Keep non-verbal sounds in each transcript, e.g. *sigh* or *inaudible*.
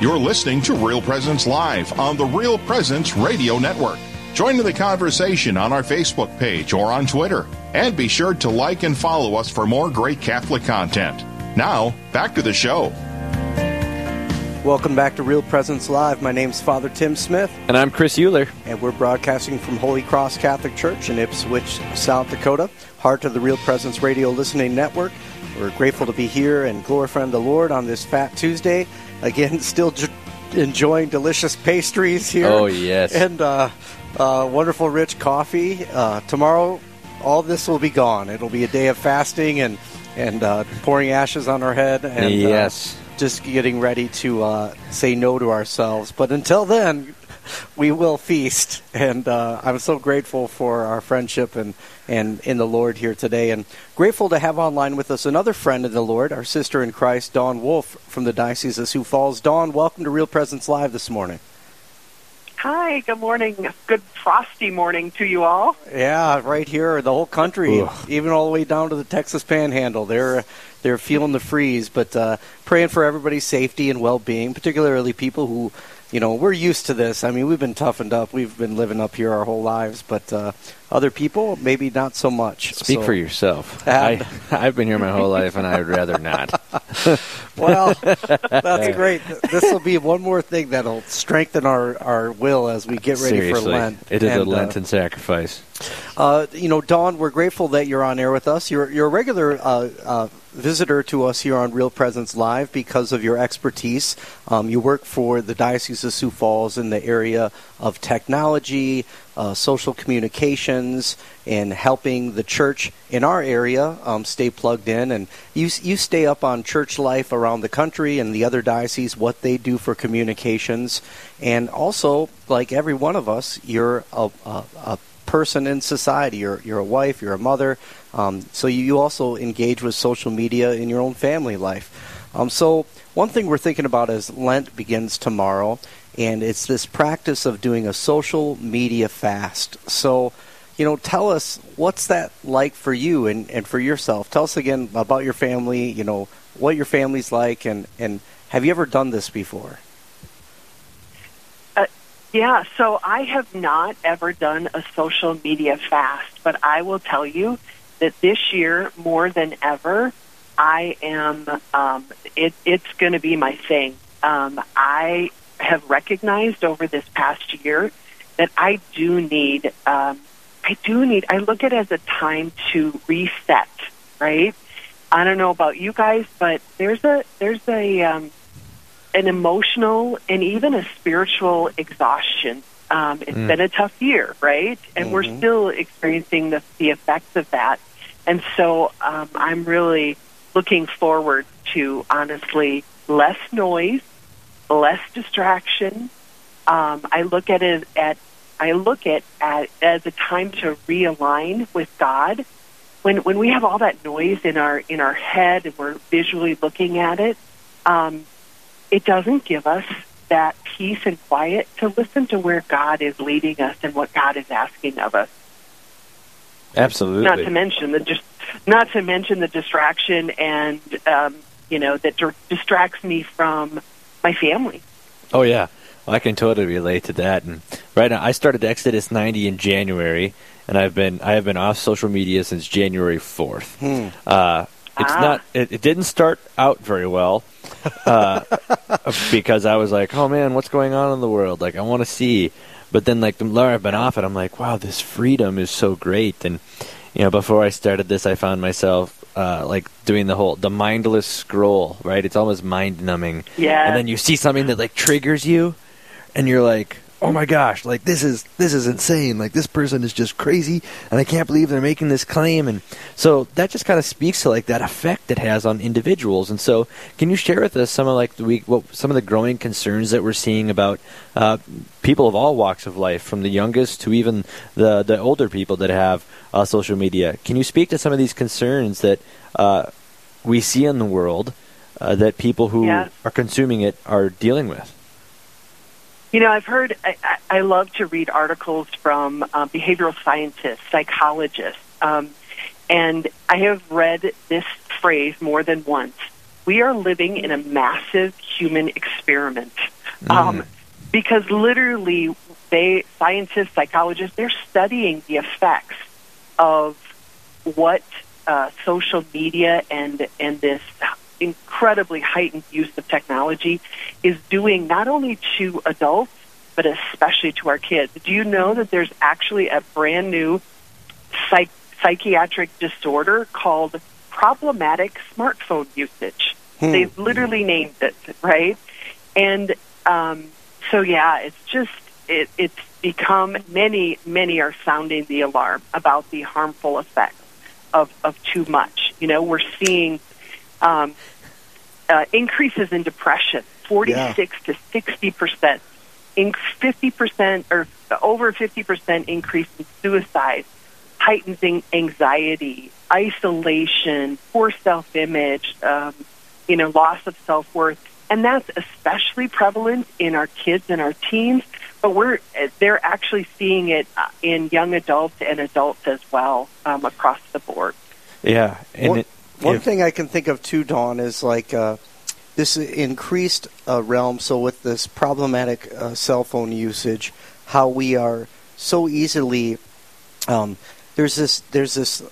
You're listening to Real Presence Live on the Real Presence Radio Network. Join in the conversation on our Facebook page or on Twitter. And be sure to like and follow us for more great Catholic content. Now, back to the show. Welcome back to Real Presence Live. My name's Father Tim Smith. And I'm Chris Euler. And we're broadcasting from Holy Cross Catholic Church in Ipswich, South Dakota, heart of the Real Presence Radio Listening Network. We're grateful to be here and glorifying the Lord on this Fat Tuesday. Again, *laughs* still j- enjoying delicious pastries here. Oh, yes. And uh, uh, wonderful, rich coffee. Uh, tomorrow, all this will be gone. It'll be a day of fasting and, and uh, pouring ashes on our head. And, uh, yes just getting ready to uh, say no to ourselves. But until then, we will feast. And uh, I'm so grateful for our friendship and, and in the Lord here today. And grateful to have online with us another friend in the Lord, our sister in Christ, Dawn Wolf from the Diocese of Sioux Falls. Dawn, welcome to Real Presence Live this morning. Hi, good morning. Good frosty morning to you all. Yeah, right here, the whole country, Ugh. even all the way down to the Texas Panhandle. They're they're feeling the freeze, but uh, praying for everybody's safety and well-being, particularly people who you know, we're used to this. I mean, we've been toughened up. We've been living up here our whole lives, but uh, other people, maybe not so much. Speak so, for yourself. *laughs* I, I've been here my whole life, and I would rather not. *laughs* well, that's great. This will be one more thing that'll strengthen our, our will as we get ready Seriously, for Lent. It is and, a uh, Lenten uh, sacrifice. Uh, you know, Dawn, we're grateful that you're on air with us. You're, you're a regular uh, uh, visitor to us here on Real Presence Live because of your expertise. Um, you work for the Diocese of Sioux Falls in the area of technology, uh, social communications, and helping the church in our area um, stay plugged in. And you you stay up on church life around the country and the other dioceses, what they do for communications, and also like every one of us, you're a, a, a person in society. You're you're a wife, you're a mother, um, so you also engage with social media in your own family life. Um, so one thing we're thinking about is Lent begins tomorrow, and it's this practice of doing a social media fast. So you know, tell us what's that like for you and, and for yourself. Tell us again about your family, you know, what your family's like, and, and have you ever done this before? Yeah, so I have not ever done a social media fast, but I will tell you that this year, more than ever, I am, um, it, it's going to be my thing. Um, I have recognized over this past year that I do need, um, I do need, I look at it as a time to reset, right? I don't know about you guys, but there's a, there's a, um, an emotional and even a spiritual exhaustion. Um, it's mm. been a tough year, right? And mm-hmm. we're still experiencing the, the effects of that. And so um, I'm really looking forward to, honestly, less noise, less distraction. Um, I look at it at I look at, at as a time to realign with God. When when we have all that noise in our in our head and we're visually looking at it, um, it doesn't give us that peace and quiet to listen to where God is leading us and what God is asking of us. Absolutely. Not to mention the just not to mention the distraction and um, you know that distracts me from my family. Oh yeah, well, I can totally relate to that. And right now, I started Exodus 90 in January, and I've been I have been off social media since January 4th. Hmm. Uh, it's ah. not. It, it, didn't start out very well uh, *laughs* because I was like, "Oh man, what's going on in the world? Like, I want to see." But then, like the more I've been off it, I'm like, "Wow, this freedom is so great." And you know, before I started this, I found myself uh, like doing the whole the mindless scroll. Right? It's almost mind numbing. Yeah. And then you see something that like triggers you, and you're like, oh my gosh, like this is this is insane. Like this person is just crazy, and I can't believe they're making this claim. And so that just kind of speaks to like that effect it has on individuals. And so, can you share with us some of like the week, what some of the growing concerns that we're seeing about uh, people of all walks of life, from the youngest to even the the older people that have uh, social media? Can you speak to some of these concerns that uh, we see in the world uh, that people who yeah. are consuming it are dealing with? You know, I've heard, I, I love to read articles from uh, behavioral scientists, psychologists, um, and I have read this phrase more than once. We are living in a massive human experiment. Mm. Um, because literally, they scientists, psychologists, they're studying the effects of what uh, social media and and this incredibly heightened use of technology is doing not only to adults but especially to our kids. Do you know that there's actually a brand new psych- psychiatric disorder called problematic smartphone usage? Hmm. They've literally named it, right? And um, so, yeah, it's just it, it's become many, many are sounding the alarm about the harmful effects of, of too much. You know, we're seeing um, uh, increases in depression, 46 yeah. to 60 percent, 50 percent or over 50 percent increase in suicide, heightening anxiety, isolation, poor self-image, um, you know, loss of self-worth and that's especially prevalent in our kids and our teens but we're they're actually seeing it uh, in young adults and adults as well um, across the board yeah and one, it, one thing i can think of too dawn is like uh, this increased uh, realm so with this problematic uh, cell phone usage how we are so easily um, there's this there's this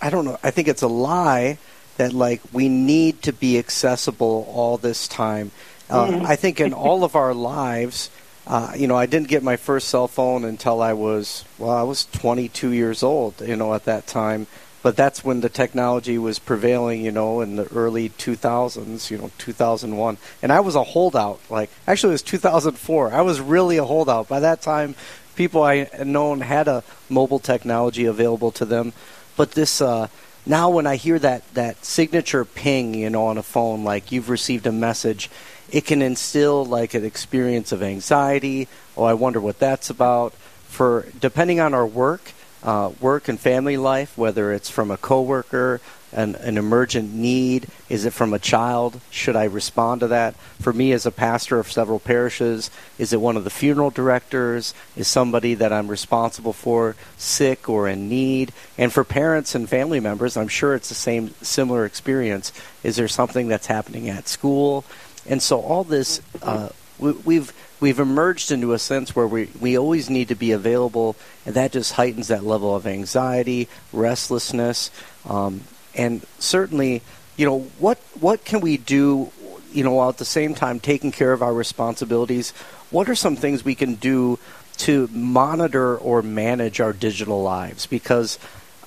i don't know i think it's a lie that like we need to be accessible all this time. Uh, mm-hmm. I think in all of our lives, uh, you know, I didn't get my first cell phone until I was well, I was 22 years old. You know, at that time, but that's when the technology was prevailing. You know, in the early 2000s. You know, 2001, and I was a holdout. Like actually, it was 2004. I was really a holdout. By that time, people I known had a mobile technology available to them, but this. Uh, now when I hear that that signature ping, you know, on a phone, like you've received a message, it can instill like an experience of anxiety. Oh, I wonder what that's about. For depending on our work, uh, work and family life, whether it's from a coworker, an, an emergent need? Is it from a child? Should I respond to that? For me, as a pastor of several parishes, is it one of the funeral directors? Is somebody that I'm responsible for sick or in need? And for parents and family members, I'm sure it's the same similar experience. Is there something that's happening at school? And so all this, uh, we, we've we've emerged into a sense where we, we always need to be available, and that just heightens that level of anxiety, restlessness, um, and certainly, you know, what what can we do, you know, while at the same time taking care of our responsibilities? What are some things we can do to monitor or manage our digital lives? Because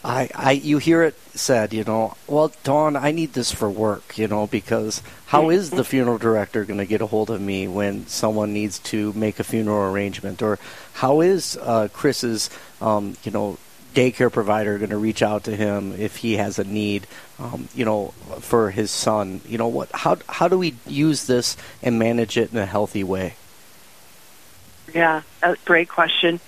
I, I you hear it said, you know, well, Dawn, I need this for work, you know, because how is the funeral director going to get a hold of me when someone needs to make a funeral arrangement, or how is uh, Chris's, um, you know, daycare provider going to reach out to him if he has a need, um, you know, for his son? You know, what? How how do we use this and manage it in a healthy way? Yeah, a great question.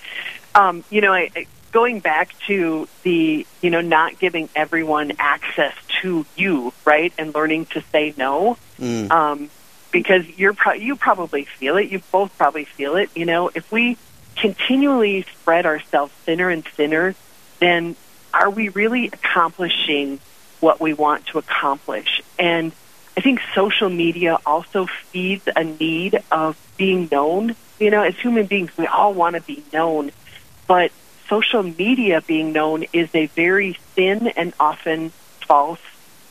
Um, you know, I, going back to the you know not giving everyone access to you, right, and learning to say no. Mm. Um, because you're pro- you probably feel it. You both probably feel it. You know, if we continually spread ourselves thinner and thinner then are we really accomplishing what we want to accomplish? And I think social media also feeds a need of being known. You know, as human beings, we all want to be known, but social media being known is a very thin and often false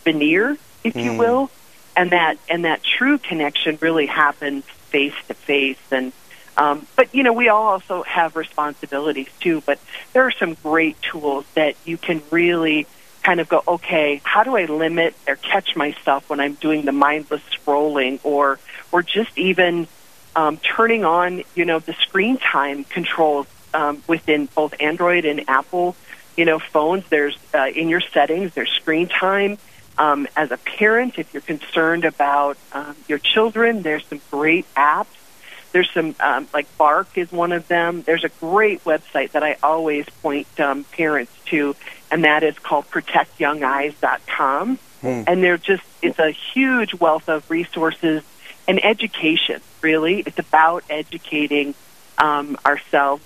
veneer, if mm. you will, and that and that true connection really happens face to face and um, but you know, we all also have responsibilities too. But there are some great tools that you can really kind of go, okay, how do I limit or catch myself when I'm doing the mindless scrolling, or or just even um, turning on, you know, the screen time controls um, within both Android and Apple, you know, phones. There's uh, in your settings, there's screen time. Um, as a parent, if you're concerned about um, your children, there's some great apps there's some um, like Bark is one of them. There's a great website that I always point um, parents to, and that is called protectyoungeyes.com. Hmm. And they're just it's a huge wealth of resources and education. Really, it's about educating um, ourselves.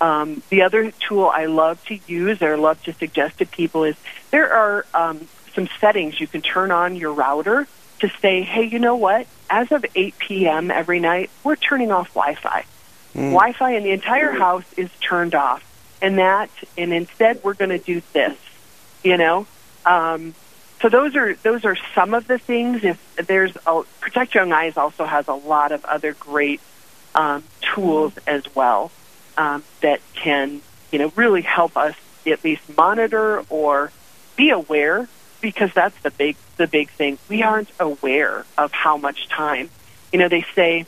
Um, the other tool I love to use or love to suggest to people is there are um, some settings you can turn on your router to say, hey, you know what? As of 8 p.m. every night, we're turning off Wi-Fi. Mm. Wi-Fi in the entire house is turned off, and that, and instead we're going to do this. You know, um, so those are those are some of the things. If there's a, Protect Young Eyes also has a lot of other great um, tools as well um, that can you know really help us at least monitor or be aware because that's the big the big thing. We aren't aware of how much time. You know, they say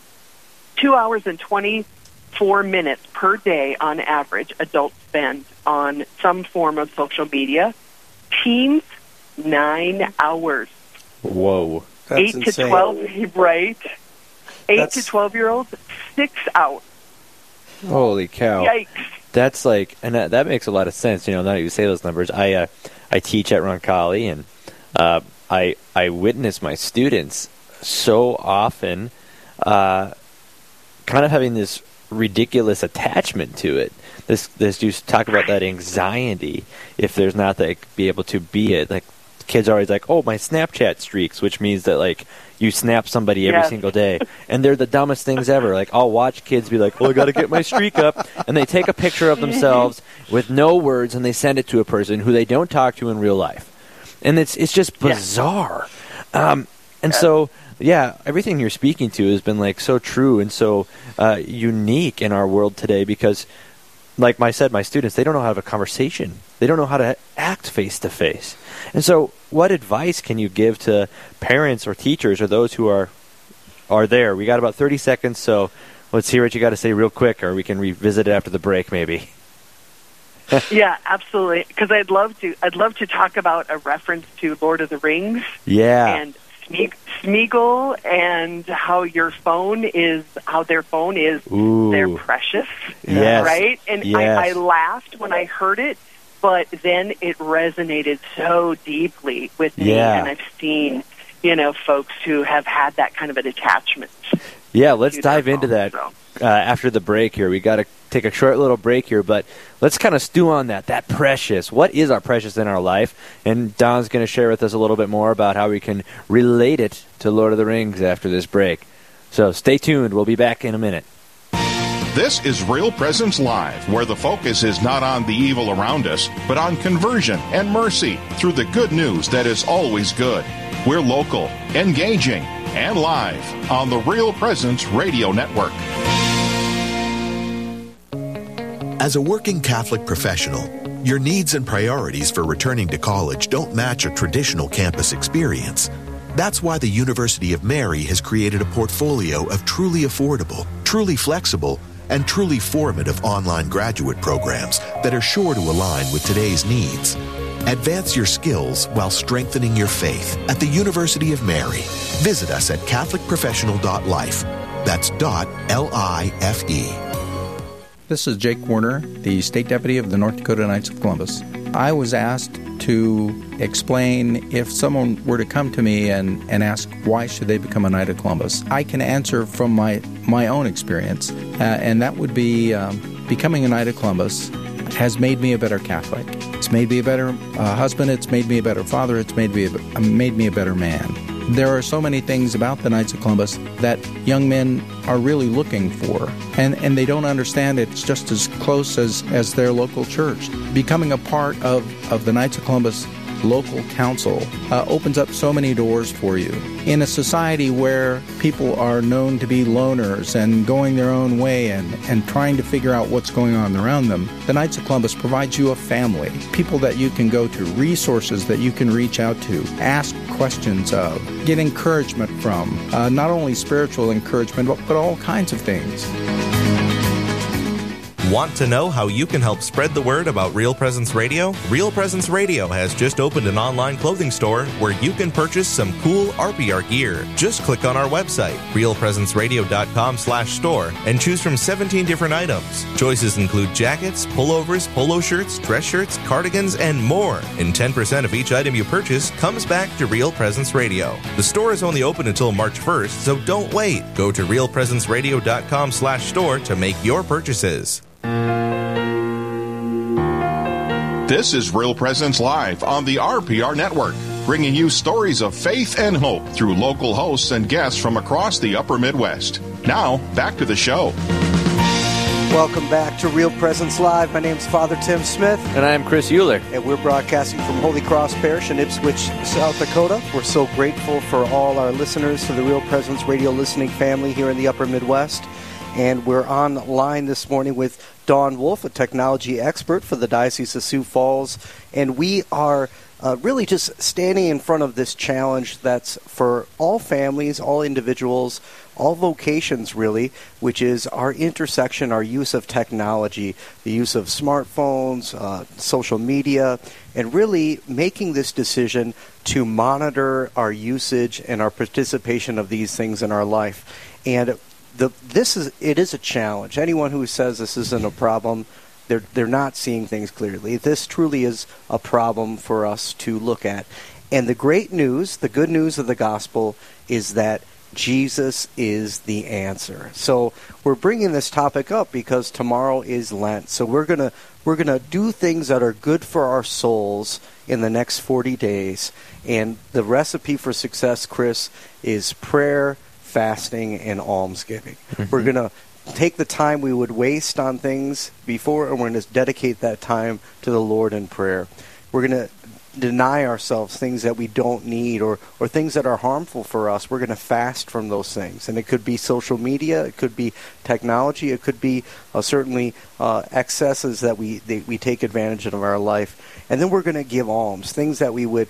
two hours and twenty four minutes per day on average adults spend on some form of social media. Teens, nine hours. Whoa. That's Eight insane. to twelve *laughs* right. Eight That's- to twelve year olds, six hours. Holy cow. Yikes. That's like, and that, that makes a lot of sense. You know, now that you say those numbers, I uh, I teach at Roncalli, and uh, I I witness my students so often, uh, kind of having this ridiculous attachment to it. This this you talk about that anxiety if there's not like be able to be it. Like kids are always like, oh, my Snapchat streaks, which means that like you snap somebody every Yes. single day, and they're the dumbest things ever. Like I'll watch kids be like, "Oh, I got to get my streak up," and they take a picture of themselves with no words and they send it to a person who they don't talk to in real life, and it's it's just Yeah. bizarre. Um, and so, yeah, everything you're speaking to has been like so true and so uh, unique in our world today because, like I said, my students they don't know how to have a conversation. They don't know how to act face to face. And so, what advice can you give to parents or teachers or those who are are there? We got about 30 seconds, so let's hear what you got to say real quick, or we can revisit it after the break, maybe. *laughs* Yeah, absolutely. Because I'd love to. I'd love to talk about a reference to Lord of the Rings Yeah. and Sme- Smeagol and how your phone is how their phone is Ooh. they're precious, Yes. right? And Yes. I, I laughed when I heard it, but then it resonated so deeply with me, Yeah. and I've seen you know folks who have had that kind of an attachment. Yeah, let's dive into phone, that so. uh, after the break here. We got to take a short little break here, but let's kind of stew on that. That precious. What is our precious in our life? And Dawn's going to share with us a little bit more about how we can relate it to Lord of the Rings after this break. So stay tuned. We'll be back in a minute. This is Real Presence Live, where the focus is not on the evil around us, but on conversion and mercy through the good news that is always good. We're local, engaging, and live on the Real Presence Radio Network. As a working Catholic professional, your needs and priorities for returning to college don't match a traditional campus experience. That's why the University of Mary has created a portfolio of truly affordable, truly flexible, and truly formative online graduate programs that are sure to align with today's needs. Advance your skills while strengthening your faith at the University of Mary. Visit us at CatholicProfessional.life. That's dot L I F E. This is Jake Warner, the State Deputy of the North Dakota Knights of Columbus. I was asked to explain if someone were to come to me and, and ask why should they become a Knight of Columbus. I can answer from my, my own experience, uh, and that would be um, becoming a Knight of Columbus has made me a better Catholic. It's made me a better uh, husband. It's made me a better father. It's made me a, made me a better man. There are so many things about the Knights of Columbus that young men are really looking for, and, and they don't understand it's just as close as, as their local church. Becoming a part of, of the Knights of Columbus local council uh, opens up so many doors for you. In a society where people are known to be loners and going their own way and, and trying to figure out what's going on around them, the Knights of Columbus provides you a family, people that you can go to, resources that you can reach out to, ask questions of, get encouragement from, uh, not only spiritual encouragement, but, but all kinds of things. Want to know how you can help spread the word about Real Presence Radio? Real Presence Radio has just opened an online clothing store where you can purchase some cool RPR gear. Just click on our website, realpresenceradio.com slash store, and choose from 17 different items. Choices include jackets, pullovers, polo shirts, dress shirts, cardigans, and more. And 10% of each item you purchase comes back to Real Presence Radio. The store is only open until March 1st, so don't wait. Go to realpresenceradio.com slash store to make your purchases. This is Real Presence Live on the RPR Network. bringing you stories of faith and hope through local hosts and guests from across the upper Midwest. Now, back to the show. Welcome back to Real Presence Live. My name is Father Tim Smith. And I'm Chris Euler. And we're broadcasting from Holy Cross Parish in Ipswich, South Dakota. We're so grateful for all our listeners, to the Real Presence radio listening family here in the upper Midwest. And we're online this morning with Dawn Wolf, a technology expert for the Diocese of Sioux Falls. And we are uh, really just standing in front of this challenge that's for all families, all individuals, all vocations, really, which is our intersection, our use of technology, the use of smartphones, uh, social media, and really making this decision to monitor our usage and our participation of these things in our life. And the this is it is a challenge. Anyone who says this isn't a problem, they're they're not seeing things clearly. This truly is a problem for us to look at. And the great news, the good news of the gospel is that Jesus is the answer. So we're bringing this topic up because tomorrow is Lent. So we're going to we're going to do things that are good for our souls in the next 40 days. And the recipe for success, Chris, is prayer, fasting, and almsgiving. Mm-hmm. We're going to take the time we would waste on things before, and we're going to dedicate that time to the Lord in prayer. We're going to deny ourselves things that we don't need or, or things that are harmful for us. We're going to fast from those things. And it could be social media, it could be technology, it could be uh, certainly uh, excesses that we, they, we take advantage of in our life. And then we're going to give alms, things that we would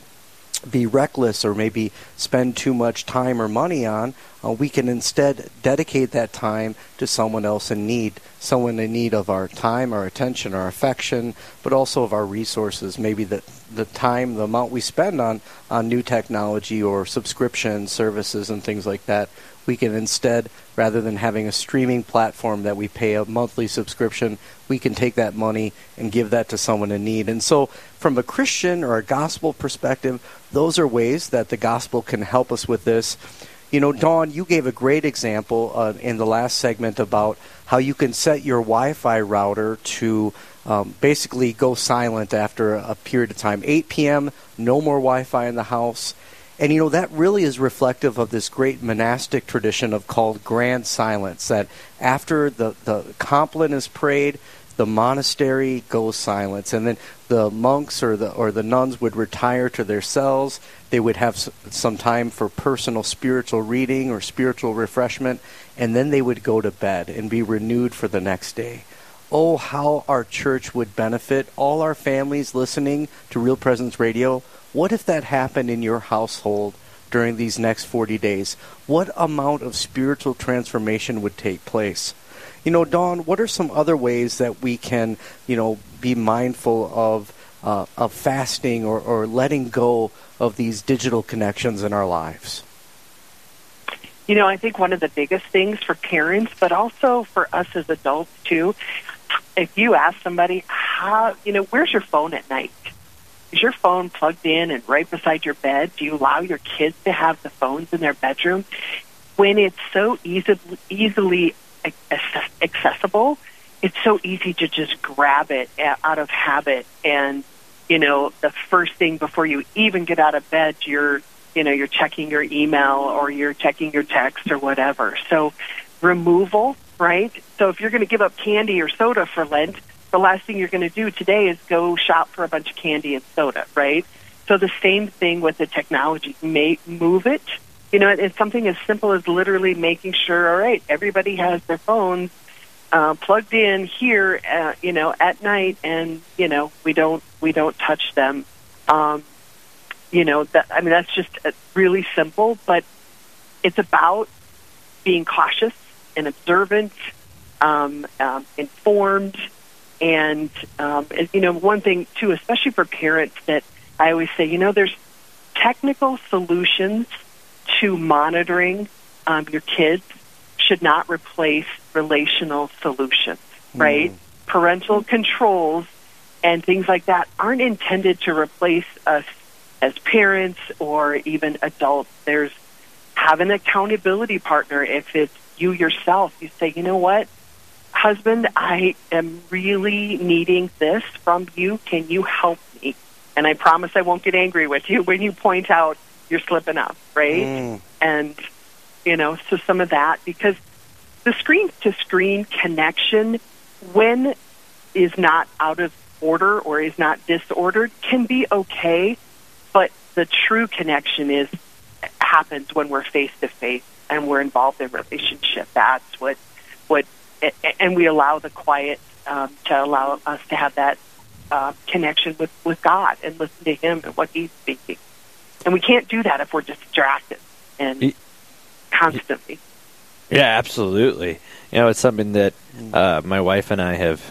be reckless or maybe spend too much time or money on, uh, we can instead dedicate that time to someone else in need, someone in need of our time, our attention, our affection, but also of our resources. Maybe the the time, the amount we spend on on new technology or subscription services and things like that we can instead, rather than having a streaming platform that we pay a monthly subscription, we can take that money and give that to someone in need. And so, from a Christian or a gospel perspective, those are ways that the gospel can help us with this. You know, Dawn, you gave a great example uh, in the last segment about how you can set your Wi Fi router to um, basically go silent after a period of time. 8 p.m., no more Wi Fi in the house. And you know, that really is reflective of this great monastic tradition of called grand silence, that after the, the compline is prayed, the monastery goes silent, and then the monks or the or the nuns would retire to their cells. They would have some time for personal spiritual reading or spiritual refreshment, and then they would go to bed and be renewed for the next day. Oh, how our church would benefit all our families listening to Real Presence Radio what if that happened in your household during these next 40 days? What amount of spiritual transformation would take place? You know, Dawn, what are some other ways that we can, you know, be mindful of uh, of fasting or, or letting go of these digital connections in our lives? You know, I think one of the biggest things for parents, but also for us as adults too, if you ask somebody, how, you know, where's your phone at night? Is your phone plugged in and right beside your bed? Do you allow your kids to have the phones in their bedroom? When it's so easily, easily accessible, it's so easy to just grab it eh, out of habit and you know the first thing before you even get out of bed you're you know you're checking your email or you're checking your text or whatever so removal right so if you're going to give up candy or soda for lent the last thing you're going to do today is go shop for a bunch of candy and soda, right? So the same thing with the technology. May, move it. You know, it's something as simple as literally making sure, all right, everybody has their phones uh, plugged in here, uh, you know, at night, and you know, we don't we don't touch them. Um, you know, that I mean, that's just uh, really simple, but it's about being cautious and observant, um, um, informed, and, um, and, you know, one thing, too, especially for parents, that I always say, you know, there's technical solutions to monitoring um, your kids should not replace relational solutions, right? Mm. Parental controls and things like that aren't intended to replace us as parents or even adults. There's have an accountability partner if it's you yourself. You say, you know what? Husband, I am really needing this from you. Can you help me? and I promise I won't get angry with you *laughs* when you point out you're slipping up, right? Mm. And you know, so some of that because the screen to screen connection when is not out of order or is not disordered can be okay, but the true connection is happens when we're face to face and we're involved in relationship. That's what what and we allow the quiet um, to allow us to have that uh, connection with with God and listen to Him and what He's speaking. And we can't do that if we're distracted and constantly. Yeah, absolutely. You know, it's something that uh, my wife and I have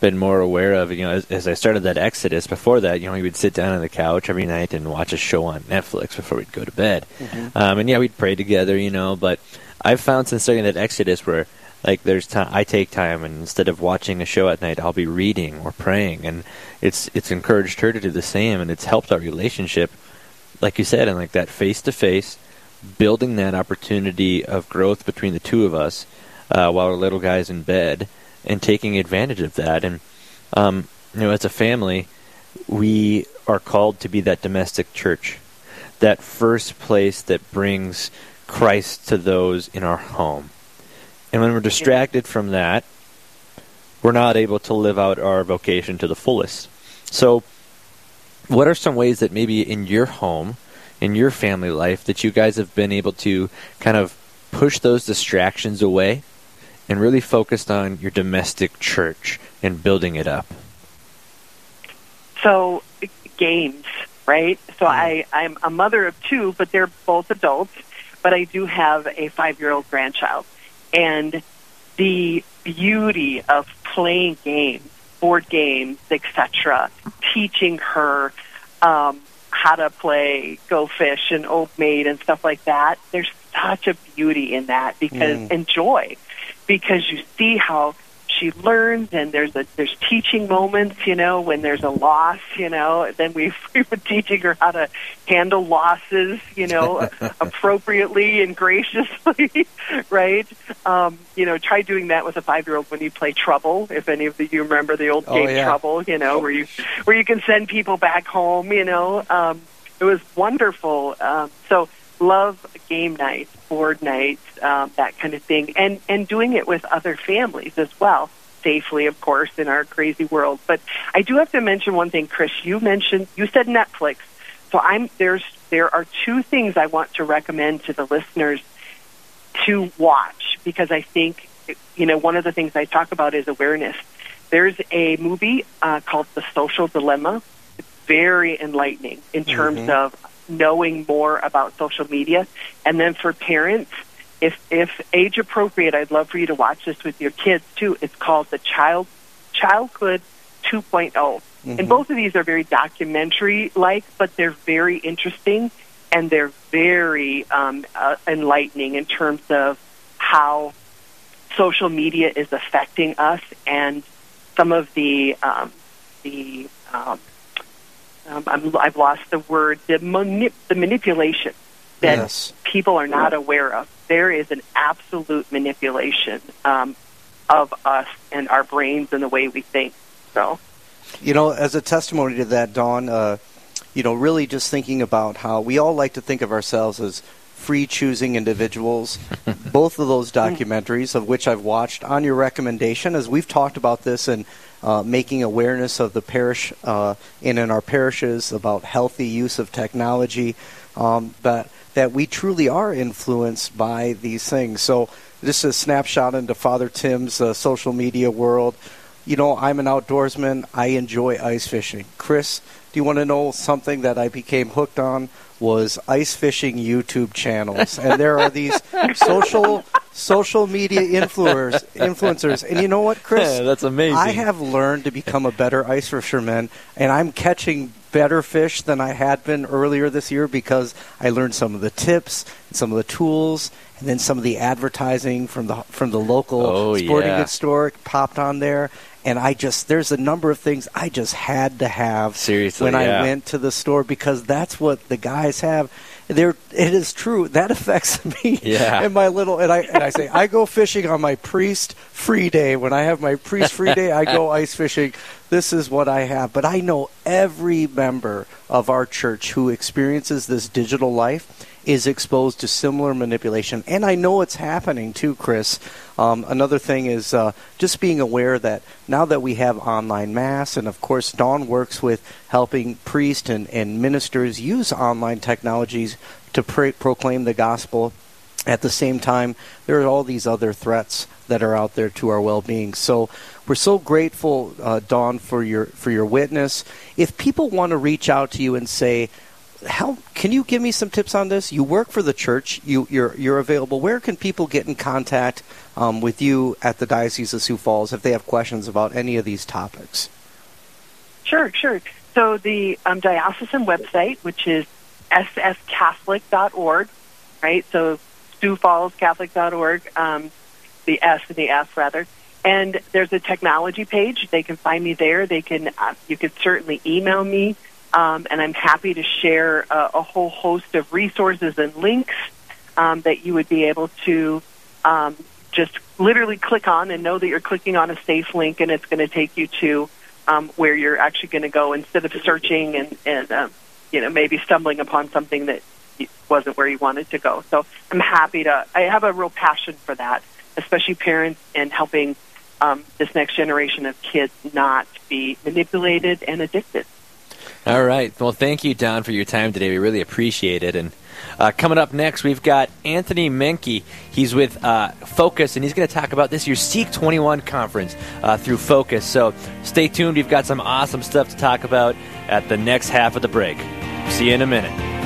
been more aware of. You know, as, as I started that Exodus. Before that, you know, we would sit down on the couch every night and watch a show on Netflix before we'd go to bed. Mhm. Um, and yeah, we'd pray together. You know, but I've found since starting that Exodus where like there's time I take time and instead of watching a show at night I'll be reading or praying and it's it's encouraged her to do the same and it's helped our relationship like you said and like that face to face building that opportunity of growth between the two of us uh, while our little guy's in bed and taking advantage of that and um, you know as a family we are called to be that domestic church that first place that brings Christ to those in our home and when we're distracted from that, we're not able to live out our vocation to the fullest. So, what are some ways that maybe in your home, in your family life, that you guys have been able to kind of push those distractions away and really focused on your domestic church and building it up? So games, right? So mm-hmm. I I'm a mother of two, but they're both adults. But I do have a five year old grandchild, and the beauty of playing games, board games, etc., teaching her um, how to play Go Fish and Old Maid and stuff like that. There's such a beauty in that because Mm. and joy because you see how she learns and there's a there's teaching moments you know when there's a loss you know. Then we *laughs* we were teaching her how to handle losses you know *laughs* appropriately and graciously *laughs* right? Um you know try doing that with a five year old when you play trouble if any of the, you remember the old Oh, game yeah. trouble you know where you where you can send people back home you know. Um it was wonderful. Um so love game nights, board nights, um, that kind of thing, and and doing it with other families as well, safely, of course, in our crazy world. But I do have to mention one thing, Chris. You mentioned you said Netflix, so I'm there's there are two things I want to recommend to the listeners to watch because I think you know one of the things I talk about is awareness. There's a movie uh, called The Social Dilemma. It's very enlightening in terms Mhm. of knowing more about social media. And then for parents, if if age appropriate, I'd love for you to watch this with your kids too. It's called the Child Childhood 2.0. Mhm. And both of these are very documentary like, but they're very interesting and they're very um, uh, enlightening in terms of how social media is affecting us and some of the um, the um, um, I'm, I've lost the word the, manip- the manipulation that Yes. people are not aware of. There is an absolute manipulation um, of us and our brains and the way we think. So. You know, as a testimony to that, Dawn, uh, you know, really just thinking about how we all like to think of ourselves as free choosing individuals. *laughs* Both of those documentaries, of which I've watched on your recommendation, as we've talked about this and uh, making awareness of the parish uh, and in our parishes about healthy use of technology, um, but that we truly are influenced by these things. So, this is a snapshot into Father Tim's uh, social media world you know, I'm an outdoorsman. I enjoy ice fishing. Chris, do you want to know something that I became hooked on? Was ice fishing YouTube channels, and there are these *laughs* social social media influencers. Influencers, and you know what, Chris? That's amazing. I have learned to become a better ice fisherman, and I'm catching better fish than I had been earlier this year because I learned some of the tips, and some of the tools, and then some of the advertising from the from the local Oh, sporting yeah. goods store popped on there. And I just there's a number of things I just had to have Seriously, when yeah. I went to the store because that's what the guys have. there it is true that *laughs* affects me Yeah. and my little and I and I say I go fishing on my priest free day when I have my priest free day I go *laughs* ice fishing this is what I have but I know every member of our church who experiences this digital life is exposed to similar manipulation and I know it's happening too Chris um, another thing is uh, just being aware that now that we have online mass and of course Dawn works with helping priests and, and ministers use online technologies to proclaim the gospel. At the same time, there are all these other threats that are out there to our well-being. So we're so grateful, uh, Dawn, for your for your witness. If people want to reach out to you and say, "How can you give me some tips on this?" You work for the church. You, you're you're available. Where can people get in contact um, with you at the Diocese of Sioux Falls if they have questions about any of these topics? Sure, sure. So the um, diocesan website, which is sfcatholic.org, right? So Sioux Falls Catholic.org, um, the S and the F rather. And there's a technology page. They can find me there. They can. Uh, you could certainly email me, um, and I'm happy to share a, a whole host of resources and links um, that you would be able to um, just literally click on and know that you're clicking on a safe link, and it's going to take you to um, where you're actually going to go instead of searching and and um, you know maybe stumbling upon something that wasn't where you wanted to go. So I'm happy to. I have a real passion for that, especially parents and helping um, this next generation of kids not be manipulated and addicted. All right. Well, thank you, Dawn, for your time today. We really appreciate it. And uh, coming up next, we've got Anthony Menke. He's with uh, Focus, and he's going to talk about this year's Seek 21 conference uh, through Focus. So stay tuned. We've got some awesome stuff to talk about at the next half of the break. See you in a minute.